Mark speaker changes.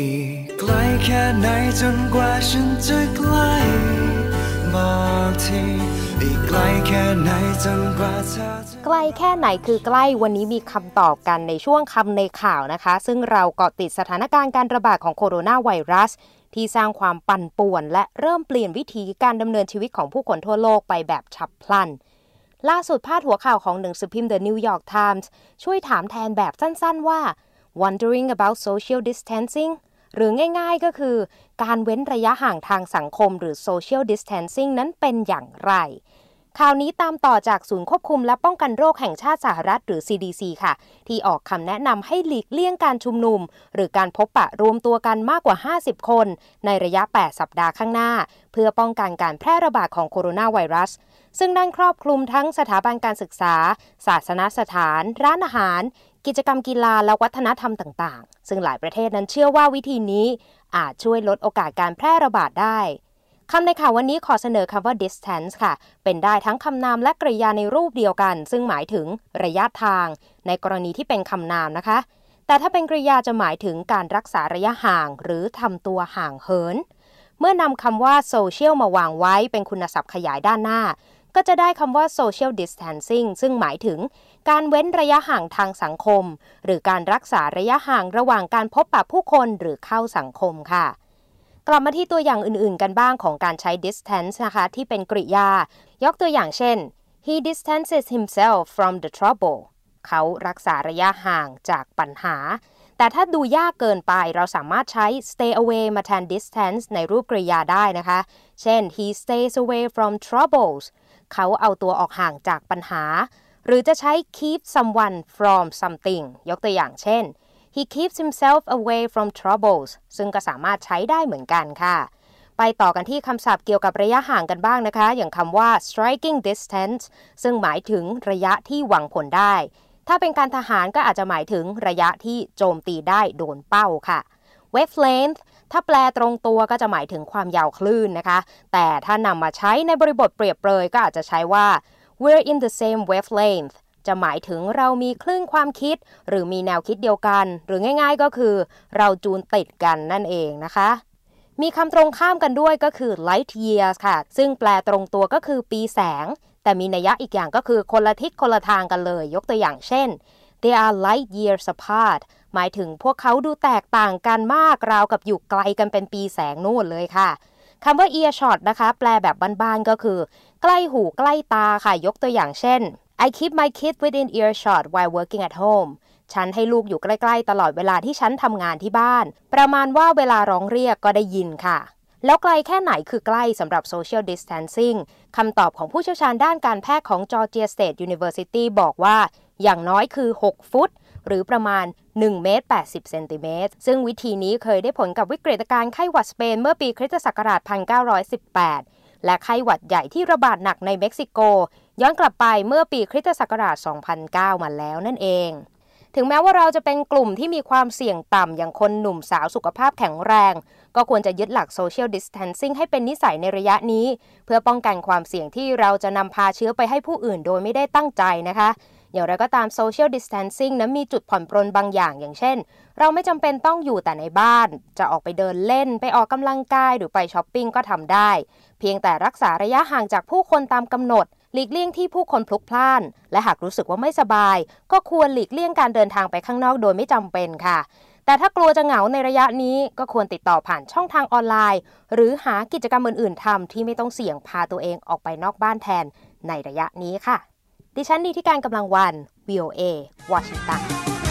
Speaker 1: อีกไกลแค่ไหนจนกว่าฉันจะใกล้บอกทีอีกไกลแค่ไหนจนกว่าเธอจะ
Speaker 2: ใกล้แค่ไหนคือใกล้วันนี้มีคำตอบกันในช่วงคำในข่าวนะคะ ซึ่งเราเกาะติดสถานการณ์การระบาดของโคโรนาไวรัส ที่สร้างความปั่นป่วน และเริ่มเปลี่ยนวิธีการดำเนินชีวิตของผู้คนทั่วโลกไปแบบฉับพลัน ล่าสุดพาดหัวข่าวของหนังสือพิมพ์ The New York Times ช่วยถามแทนแบบสั้นๆว่า wondering about social distancing หรือง่ายๆก็คือ การเว้นระยะห่างทางสังคมหรือ social distancing นั้นเป็นอย่างไร ข่าวนี้ตามต่อจากศูนย์ควบคุมและป้องกันโรคแห่งชาติสหรัฐหรือ CDC ค่ะ ที่ออกคำแนะนำให้หลีกเลี่ยงการชุมนุม หรือการพบปะรวมตัวกันมากกว่า 50 คน ในระยะ 8 สัปดาห์ข้างหน้า เพื่อป้องกันการแพร่ระบาดของโคโรนาไวรัสซึ่งนั่นครอบคลุมทั้งสถาบันการศึกษา ศาสนสถาน ร้านอาหาร กิจกรรมกีฬาและวัฒนธรรมต่างๆ ซึ่งหลายประเทศนั้นเชื่อว่าวิธีนี้อาจช่วยลดโอกาสการแพร่ระบาดได้คำในข่าววันนี้ขอเสนอคำว่า distance ค่ะ เป็นได้ทั้งคำนามและกริยาในรูปเดียวกัน ซึ่งหมายถึงระยะทาง ในกรณีที่เป็นคำนามนะคะ แต่ถ้าเป็นกริยาจะหมายถึงการรักษาระยะห่าง หรือทำตัวห่างเหิน เมื่อนำคำว่า social มาวางไว้เป็นคุณศัพท์ขยายด้านหน้า ก็จะได้คำว่า social distancing ซึ่งหมายถึงการเว้นระยะห่างทางสังคม หรือการรักษาระยะห่างระหว่างการพบปะผู้คนหรือเข้าสังคมค่ะ กลับมาที่ตัวอย่างอื่นๆ กันบ้างของการใช้ distance นะคะที่เป็นกริยา ยกตัวอย่างเช่น he distances himself from the trouble เขารักษาระยะห่างจากปัญหา แต่ถ้าดูยากเกินไปเราสามารถใช้ stay away มาแทน distance ในรูปกริยาได้นะคะ เช่น he stays away from troubles เขาเอาตัวออกห่างจากปัญหา หรือจะใช้ keep someone from something ยกตัวอย่างเช่น he keeps himself away from troubles ซึ่งก็สามารถใช้ได้เหมือนกันค่ะ ไปต่อกันที่คำศัพท์เกี่ยวกับระยะห่างกันบ้างนะคะ อย่างคำว่า striking distance ซึ่งหมายถึงระยะที่หวังผลได้ ถ้าเป็นการทหารก็อาจจะหมายถึงระยะที่โจมตีได้โดนเป้าค่ะ wavelength ถ้าแปลตรงตัวก็จะหมายถึงความยาวคลื่นนะคะ แต่ถ้านำมาใช้ในบริบทเปรียบเปรยก็อาจจะใช้ว่า we're in the same wavelength จะหมายถึงเรามีคลื่นความคิด หรือมีแนวคิดเดียวกัน หรือง่ายๆก็คือ เราจูนติดกันนั่นเองนะคะ มีคำตรงข้ามกันด้วยก็คือ light years ค่ะ ซึ่งแปลตรงตัวก็คือปีแสง แต่มีนัยยะอีกอย่างก็คือคนละทิศคนละทางกันเลย ยกตัวอย่างเช่น they are light years apart หมายถึงพวกเขาดูแตกต่างกันมากราวกับอยู่ไกลกันเป็นปีแสงนู่นเลยค่ะคำว่า earshot นะคะ แปลแบบบ้านๆก็คือ ใกล้หูใกล้ตาค่ะยกตัวอย่างเช่น I keep my kid within earshot while working at home ฉันให้ลูกอยู่ใกล้ๆ ตลอดเวลาที่ฉันทำงานที่บ้าน ประมาณว่าเวลาร้องเรียกก็ได้ยินค่ะ แล้วไกลแค่ไหนคือใกล้สำหรับ social distancing คำตอบของผู้เชี่ยวชาญด้านการแพทย์ของ Georgia State University บอกว่า อย่างน้อยคือ 6 ฟุต หรือประมาณ1เมตร80เซนติเมตรซึ่งวิธีนี้เคยได้ผลกับวิกฤตการณ์ไข้หวัดสเปนเมื่อปีคริสตศักราช 1918 และไข้หวัดใหญ่ที่ระบาดหนักในเม็กซิโก ย้อนกลับไปเมื่อปีคริสตศักราช 2009 มาแล้วนั่นเองถึงแม้ว่าเราจะเป็นกลุ่มที่มีความเสี่ยงต่ำอย่างคนหนุ่มสาวสุขภาพแข็งแรง ก็ควรจะยึดหลัก social distancing ให้เป็นนิสัยในระยะนี้ เพื่อป้องกันความเสี่ยงที่เราจะนำพาเชื้อไปให้ผู้อื่นโดยไม่ได้ตั้งใจนะคะ อย่างไรก็ตาม social distancing นั้นมีจุดผ่อนปรนบางอย่างอย่างเช่น เราไม่จำเป็นต้องอยู่แต่ในบ้าน จะออกไปเดินเล่น ไปออกกำลังกายหรือไปช้อปปิ้งก็ทำได้ เพียงแต่รักษาระยะห่างจากผู้คนตามกำหนด หลีกเลี่ยงที่ผู้คนพลุกพล่าน และหากรู้สึกว่าไม่สบาย ก็ควรหลีกเลี่ยงการเดินทางไปข้างนอกโดยไม่จำเป็นค่ะแต่ถ้ากลัวจะเหงาในระยะนี้ก็ควรติดต่อผ่านช่องทางออนไลน์ หรือหากิจกรรมอื่น ๆทำที่ไม่ต้องเสี่ยงพาตัวเองออกไปนอกบ้านแทนในระยะนี้ค่ะ ดิฉันดีที่การกำลังวัน VOA วอชิงตัน